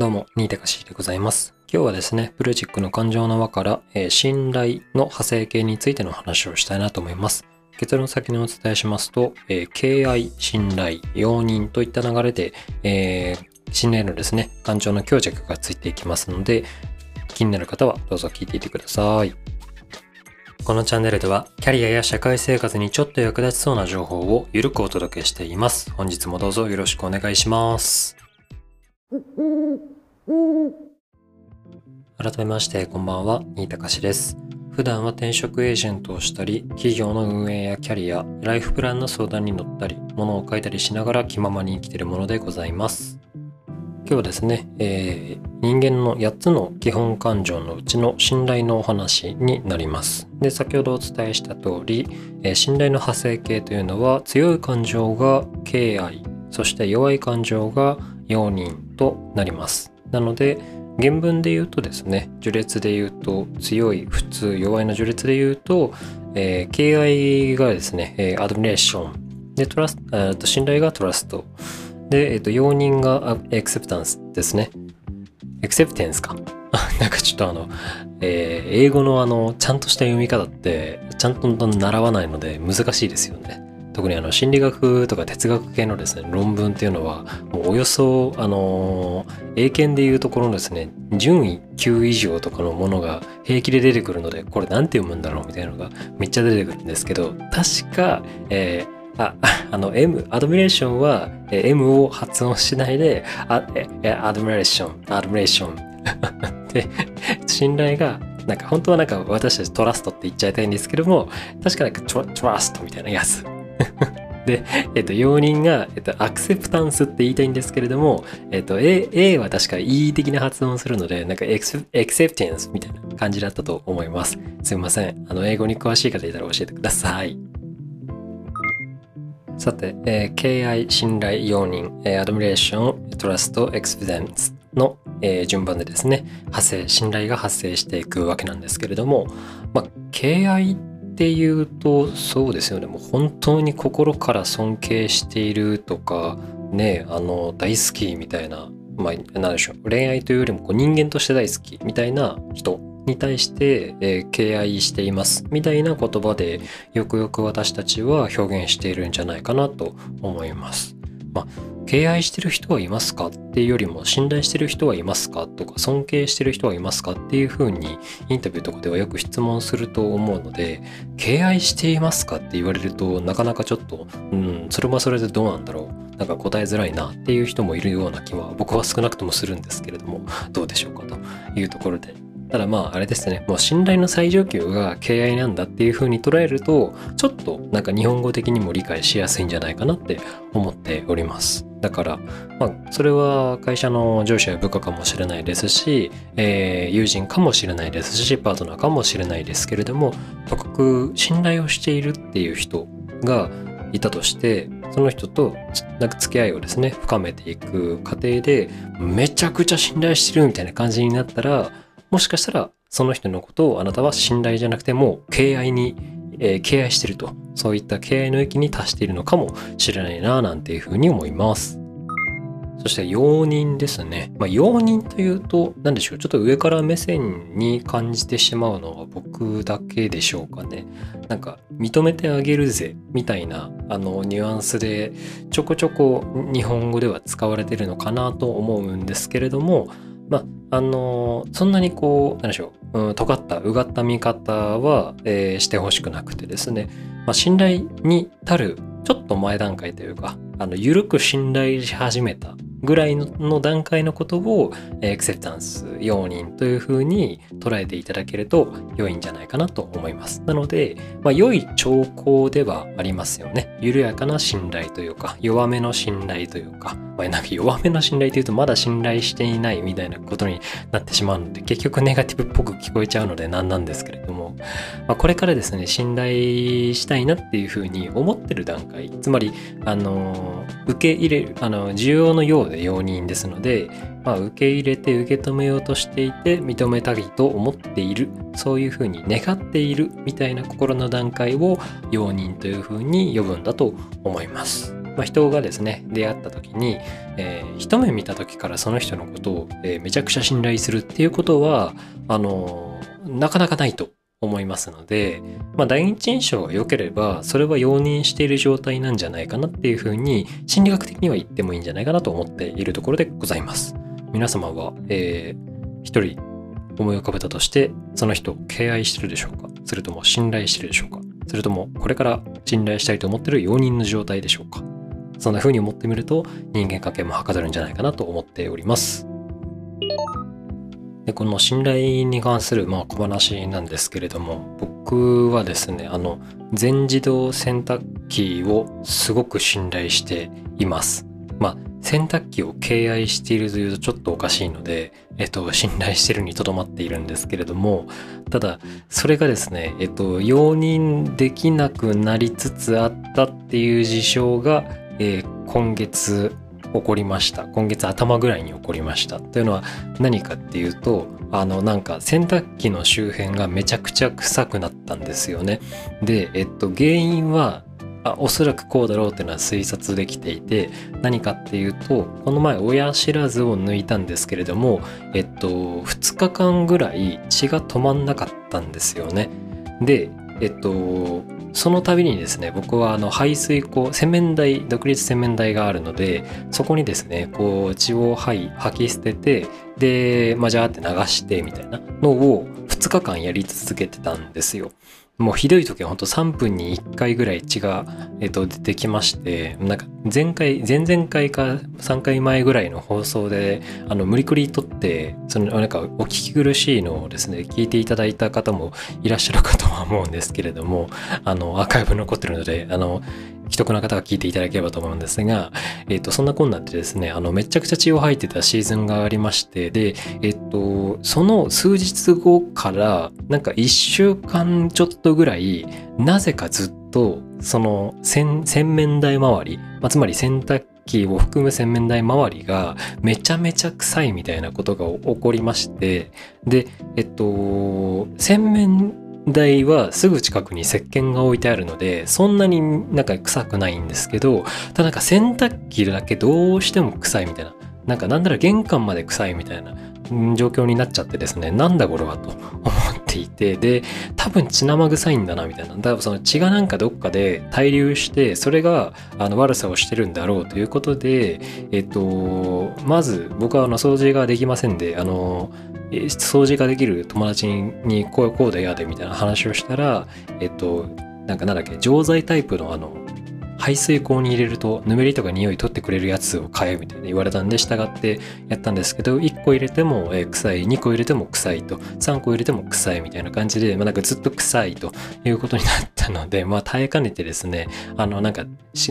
どうも、新高しでございます。今日はですね、プロジックの感情の輪から、えー信頼の派生形についての話をしたいなと思います。結論先にお伝えしますと、えー敬愛、信頼、容認といった流れで、えー信頼のですね、感情の強弱がついていきますので、気になる方はどうぞ聞いていてください。このチャンネルでは、キャリアや社会生活にちょっと役立ちそうな情報をゆるくお届けしています。本日もどうぞよろしくお願いします。改めまして、こんばんは、新高しです。普段は転職エージェントをしたり、企業の運営やキャリア、ライフプランの相談に乗ったり、物を書いたりしながら気ままに生きているものでございます。今日はですね、えー人間の8つの基本感情のうちの信頼のお話になります。で、先ほどお伝えした通り、えー信頼の派生形というのは強い感情が敬愛、そして弱い感情が容認となります。なので、原文で言うとですね、序列で言うと強い、普通、弱いの序列で言うと、えー敬愛がですね、えーアドミレーション。で、トラスえーと信頼がトラスト。で、えっ、と、容認がエクセプタンスですね。エクセプテンスか。なんかちょっとあの、えー英語のあの、ちゃんとした読み方って、ちゃんと習わないので難しいですよね。特にあの、心理学とか哲学系のですね、論文っていうのは、もうおよそ、あの英検でいうところのですね、順位9以上とかのものが平気で出てくるので、これなんて読むんだろうみたいなのがめっちゃ出てくるんですけど、確か、えーあ、あの M、アドミレーションは M を発音しないで、あ、アドミレーション、アドミレーション。で、信頼が、なんか本当はなんか私たちトラストって言っちゃいたいんですけども、確かなんかトラトラストみたいなやつ。で、えっと、容認が、えっと、アクセプタンスって言いたいんですけれども、えっと、A, A は確か E 的な発音をするので、なんかエクセエクセプテンスみたいな感じだったと思います。すいません。あの、英語に詳しい方いたら教えてください。さて、えー敬愛、信頼、容認、えーアドミレーション、トラスト、エクスペデンスの、えー順番でですね、派生、信頼が発生していくわけなんですけれども、まあ、敬愛っていうと、そうですよね、もう本当に心から尊敬しているとか、ね、あの、大好きみたいな、まあ、なんでしょう、恋愛というよりもこう人間として大好きみたいな人に対して、えー敬愛していますみたいな言葉でよくよく私たちは表現しているんじゃないかなと思います。まあ、敬愛してる人はいますか？っていうよりも信頼してる人はいますか？とか尊敬してる人はいますか？っていうふうにインタビューとかではよく質問すると思うので敬愛していますかって言われるとなかなかちょっとうんそれはそれでどうなんだろう？なんか答えづらいなっていう人もいるような気は僕は少なくともするんですけれどもどうでしょうかというところで。ただまああれですね。もう信頼の最上級が敬愛なんだっていう風に捉えるとちょっとなんか日本語的にも理解しやすいんじゃないかなって思っております。だからまあそれは会社の上司や部下かもしれないですし、えー友人かもしれないですしパートナーかもしれないですけれどもとかく信頼をしているっていう人がいたとしてその人となんか付き合いをですね深めていく過程でめちゃくちゃ信頼してるみたいな感じになったらもしかしたらその人のことをあなたは信頼じゃなくても敬愛に、えー敬愛してると。そういった敬愛の域に達しているのかもしれないななんていうふうに思います。そして容認ですね。まあ、容認というと何でしょうちょっと上から目線に感じてしまうのは僕だけでしょうかね。なんか認めてあげるぜみたいなあのニュアンスでちょこちょこ日本語では使われてるのかなと思うんですけれどもまああのそんなにこう何でしょう、うん、尖ったうがった見方は、えーしてほしくなくてですね、まあ、信頼に足るちょっと前段階というかあの緩く信頼し始めたぐらいの段階のことをエクセプタンス容認というふうに捉えていただけると良いんじゃないかなと思います。なので、まあ、良い兆候ではありますよね。緩やかな信頼というか弱めの信頼というか、まあ、なんか弱めの信頼というとまだ信頼していないみたいなことになってしまうので結局ネガティブっぽく聞こえちゃうので何なんですけれども、まあ、これからですね信頼したいなっていうふうに思ってる段階つまりあの受け入れるあの需要のようで容認ですので、まあ、受け入れて受け止めようとしていて認めたいと思っているそういうふうに願っているみたいな心の段階を容認というふうに呼ぶんだと思います。まあ、人がですね出会った時に、えー、一目見た時からその人のことを、えー、めちゃくちゃ信頼するっていうことはあのなかなかないと思いますので、まあ、第一印象が良ければそれは容認している状態なんじゃないかなっていうふうに心理学的には言ってもいいんじゃないかなと思っているところでございます。皆様は、えー、一人思い浮かべたとしてその人を敬愛してるでしょうか？それとも信頼してるでしょうか？それともこれから信頼したいと思ってる容認の状態でしょうか？そんな風に思ってみると人間関係もはかどるんじゃないかなと思っております。でこの信頼に関するまあ小話なんですけれども僕はですねあの全自動洗濯機をすごく信頼しています。まあ洗濯機を敬愛しているというとちょっとおかしいので、えっと、信頼してるにとどまっているんですけれども、ただ、それがですね、えっと、容認できなくなりつつあったっていう事象が、えー、今月起こりました。今月頭ぐらいに起こりました。というのは何かっていうと、あの、なんか洗濯機の周辺がめちゃくちゃ臭くなったんですよね。で、えっと、原因はあおそらくこうだろうっていうのは推察できていて何かっていうとこの前親知らずを抜いたんですけれどもえっと2日間ぐらい血が止まんなかったんですよねでえっとその度にですね僕はあの排水口洗面台独立洗面台があるのでそこにですねこう血を吐き捨ててで、まあ、ジャーって流してみたいなのを2日間やり続けてたんですよ。もうひどい時はほんと3分に1回ぐらい血が、えっと、出てきまして、なんか前回、前々回か3回前ぐらいの放送で、あの、無理くり撮って、そのなんかお聞き苦しいのをですね、聞いていただいた方もいらっしゃるかとは思うんですけれども、あの、アーカイブ残ってるので、あの、既得な方は聞いていただければと思うんですが、えっ、と、そんなこんなでですね、あの、めちゃくちゃ血を吐いてたシーズンがありまして、で、えっ、と、その数日後から、なんか1週間ちょっとぐらい、なぜかずっと、その洗、面台周り、まあ、つまり洗濯機を含む洗面台周りがめちゃめちゃ臭いみたいなことが起こりまして、で、えっと、洗面台はすぐ近くに石鹸が置いてあるのでそんなになんか臭くないんですけどただなんか洗濯機だけどうしても臭いみたいな。なんかなんなら玄関まで臭いみたいな状況になっちゃってですねなんだこれはと 思っていてで多分血生臭いんだなみたいな。多分その血がなんかどっかで滞留してそれがあの悪さをしてるんだろうということでえっとまず僕はあの掃除ができませんであの掃除ができる友達にこうこうで嫌でみたいな話をしたらえっとなんかなんだっけ錠剤タイプのあの排水口に入れるとぬめりとか匂い取ってくれるやつを買えみたいな言われたんで従ってやったんですけど1個入れても臭い。2個入れても臭いと。3個入れても臭いみたいな感じで、まあ、なんかずっと臭いということになったのでまあ耐えかねてですねあのなんか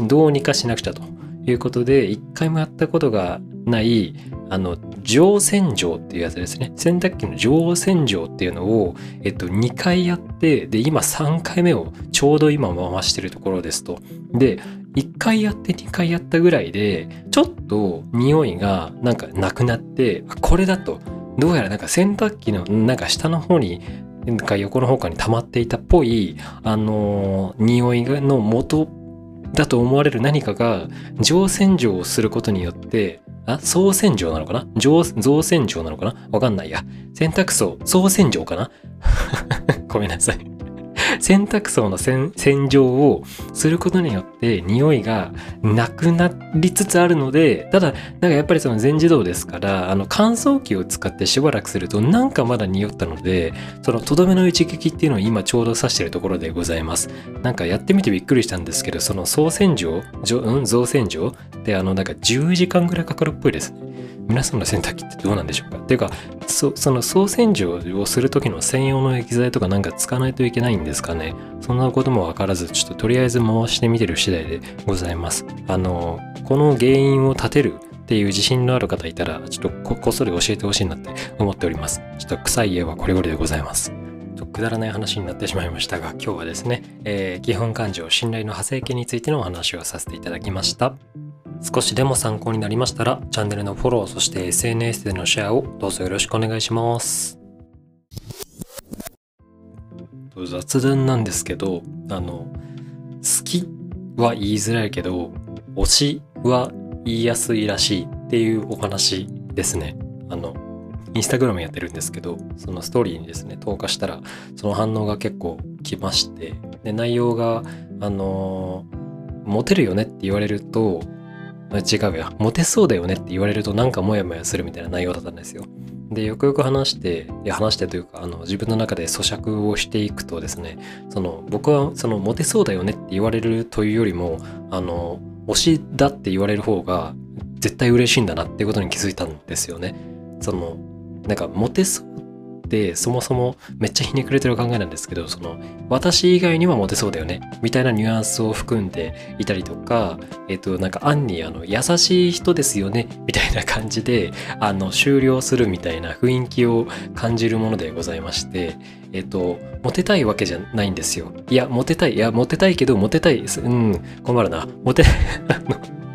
どうにかしなくちゃと。いうことで1回もやったことがないあの上洗浄っていうやつですね。洗濯機の上洗浄っていうのを、えっと、2回やってで今3回目をちょうど今回してるところですと。で1回やって2回やったぐらいでちょっと匂いがなんかなくなってこれだと。どうやらなんか洗濯機のなんか下の方になんか横の方かに溜まっていたっぽいあのー、匂いの元っだと思われる何かが乗船場をすることによってあ総船場なのかな？上増洗浄なのかな？わかんないや。洗濯槽、総船場かな？ごめんなさい。洗濯槽の洗浄をすることによって匂いがなくなりつつあるのでただなんかやっぱりその全自動ですからあの乾燥機を使ってしばらくするとなんかまだ匂ったのでそのとどめの一撃っていうのを今ちょうど指してるところでございます。なんかやってみてびっくりしたんですけどその総洗浄うん増洗浄ってあのなんか10時間ぐらいかかるっぽいですね。皆さんの洗濯機ってどうなんでしょうか？っていうかそその総洗浄をする時の専用の液剤とかなんか使わないといけないんですかね？そんなこともわからずちょっととりあえず回してみてる次第でございます。あのこの原因を立てるっていう自信のある方いたらちょっとこっそり教えてほしいなって思っております。ちょっと臭い家はこれこれでございます。くだらない話になってしまいましたが今日はですね、えー、基本感情信頼の派生形についてのお話をさせていただきました。少しでも参考になりましたら、チャンネルのフォロー、そして SNS でのシェアをどうぞよろしくお願いします。雑談なんですけど、あの、好きは言いづらいけど、推しは言いやすいらしいっていうお話ですね。あの、インスタグラムやってるんですけど、そのストーリーにですね、投下したら、その反応が結構来まして、で、内容が、あのモテるよねって言われると、違うや、モテそうだよねって言われるとなんかモヤモヤするみたいな内容だったんですよ。で、よくよく話して、いや話してというか、あの、自分の中で咀嚼をしていくとですね、その、僕は、その、モテそうだよねって言われるというよりも、あの、推しだって言われる方が、絶対嬉しいんだなっていうことに気づいたんですよね。その、なんか、モテそうってそもそもめっちゃひねくれてる考えなんですけどその私以外にはモテそうだよねみたいなニュアンスを含んでいたりとかえっ、となんか暗にあの優しい人ですよねみたいな感じであの終了するみたいな雰囲気を感じるものでございましてえっ、とモテたいわけじゃないんですよ。いやモテたいいやモテたいけどモテたいうん困るな。モテ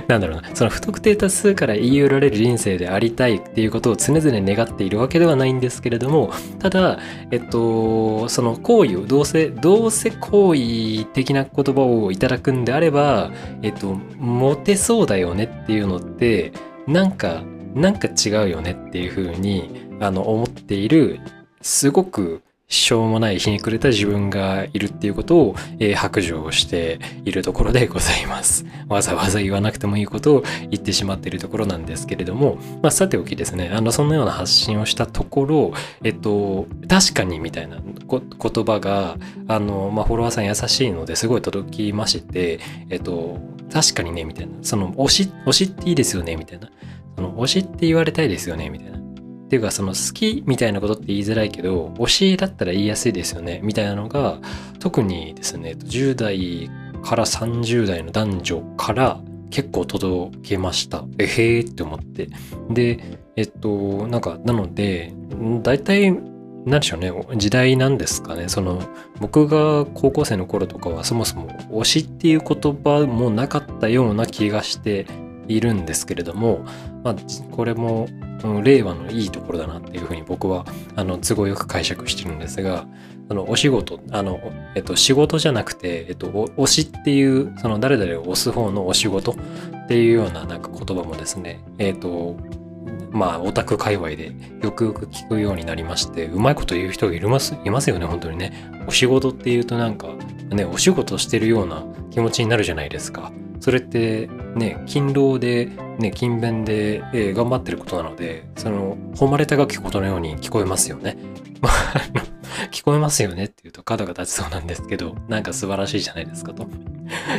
なんだろうな、その不特定多数から言い寄られる人生でありたいっていうことを常々願っているわけではないんですけれども、ただ、えっと、その行為を、どうせ、どうせ行為的な言葉をいただくんであれば、えっと、モテそうだよねっていうのって、なんか、なんか違うよねっていうふうに、あの、思っている、すごくしょうもないひねくれた自分がいるっていうことを、えー、白状しているところでございます。わざわざ言わなくてもいいことを言ってしまっているところなんですけれども、まあ、さておきですね、あの、そのような発信をしたところ、えっと、確かにみたいな言葉が、あの、まあ、フォロワーさん優しいのですごい届きまして、えっと、確かにね、みたいな、その、推し、推しっていいですよね、みたいな。その、推しって言われたいですよね、みたいな。っていうかその好きみたいなことって言いづらいけど推しだったら言いやすいですよね。みたいなのが特にですね10代から30代の男女から結構届けました。えへーって思って。でえっとなんかなので大体何でしょうね。時代なんですかね。その僕が高校生の頃とかはそもそも推しっていう言葉もなかったような気がしているんですけれども、まあ、これも令和のいいところだなっていうふうに僕はあの都合よく解釈してるんですがあのお仕事あの、えっと、仕事じゃなくて、えっと、推しっていうその誰々を推す方のお仕事っていうようななんか言葉もですねえっとまあオタク界隈でよくよく聞くようになりましてうまいこと言う人がいますいますよね本当にね。お仕事っていうとなんかねお仕事してるような気持ちになるじゃないですか。それってね勤労でね勤勉で、えー、頑張ってることなのでその誉れ高きことのように聞こえますよね。ま あ聞こえますよねっていうと角が立ちそうなんですけどなんか素晴らしいじゃないですかと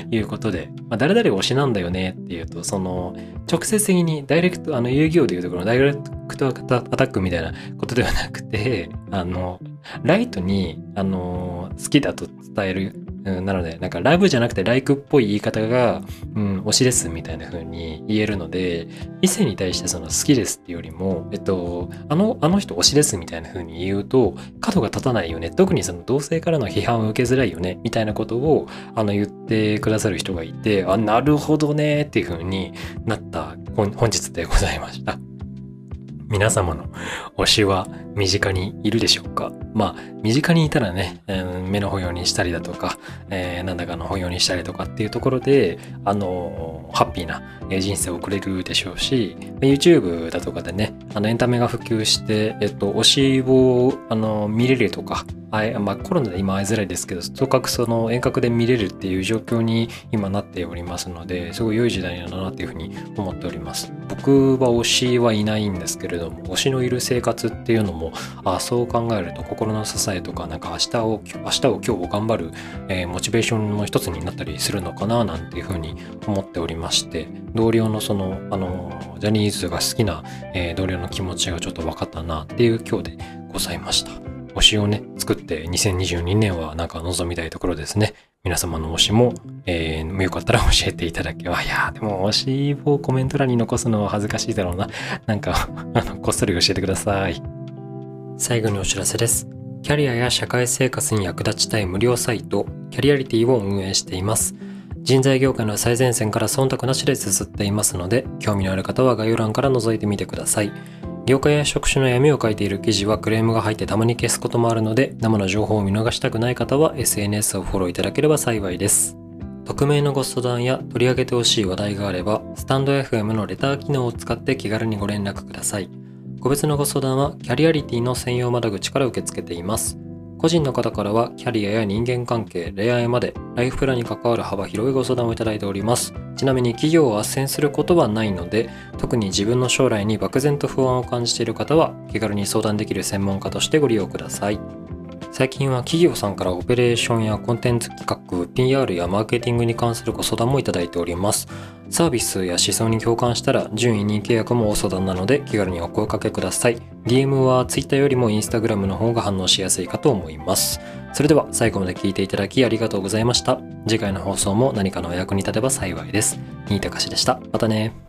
いうことで、まあ、誰々推しなんだよねっていうとその直接的にダイレクトあの遊戯王でいうところのダイレクトアタックみたいなことではなくてあのライトにあの好きだと伝えるうん、なので、なんかラブじゃなくてライクっぽい言い方が、うん、推しですみたいな風に言えるので、異性に対してその好きですっていうよりも、えっと、あの、あの人推しですみたいな風に言うと、角が立たないよね。特にその同性からの批判を受けづらいよね。みたいなことを、あの、言ってくださる人がいて、あ、なるほどねっていう風になった本日でございました。皆様の推しは身近にいるでしょうか？まあ、身近にいたらね、えー、目の保養にしたりだとか、えー、なんだかの保養にしたりとかっていうところで、あのー、ハッピーな人生を送れるでしょうし、YouTube だとかでね、あの、エンタメが普及して、えっと、推しを、あの、見れるとか、まあ、コロナで今会いづらいですけど、とかくその遠隔で見れるっていう状況に今なっておりますので、すごい良い時代なんだなっていうふうに思っております。僕は推しはいないんですけれども、推しのいる生活っていうのも、あそう考えると心の支えとか、なんか明日を、明日を今日を頑張る、えー、モチベーションの一つになったりするのかななんていうふうに思っておりまして、同僚のその、あの、ジャニーズが好きな、えー、同僚の気持ちがちょっと分かったなっていう今日でございました。推しをね、作って2022年はなんか望みたいところですね。皆様の推しも、えー、よかったら教えていただけば。いやでも推しをコメント欄に残すのは恥ずかしいだろうな。なんか あの、こっそり教えてください。最後にお知らせです。キャリアや社会生活に役立ちたい無料サイト、キャリアリティを運営しています。人材業界の最前線から忖度なしで綴っていますので、興味のある方は概要欄から覗いてみてください。業界や職種の闇を書いている記事はクレームが入ってたまに消すこともあるので、生の情報を見逃したくない方は SNS をフォローいただければ幸いです。匿名のご相談や取り上げてほしい話題があれば、スタンド FM のレター機能を使って気軽にご連絡ください。個別のご相談はキャリアリティの専用窓口から受け付けています。個人の方からはキャリアや人間関係、恋愛までライフプランに関わる幅広いご相談をいただいております。ちなみに企業を斡旋することはないので、特に自分の将来に漠然と不安を感じている方は気軽に相談できる専門家としてご利用ください。最近は企業さんからオペレーションやコンテンツ企画、PR やマーケティングに関するご相談もいただいております。サービスや思想に共感したら準委任契約もお相談なので気軽にお声かけください。DM は Twitter よりも Instagram の方が反応しやすいかと思います。それでは最後まで聞いていただきありがとうございました。次回の放送も何かのお役に立てば幸いです。新高しでした。またね。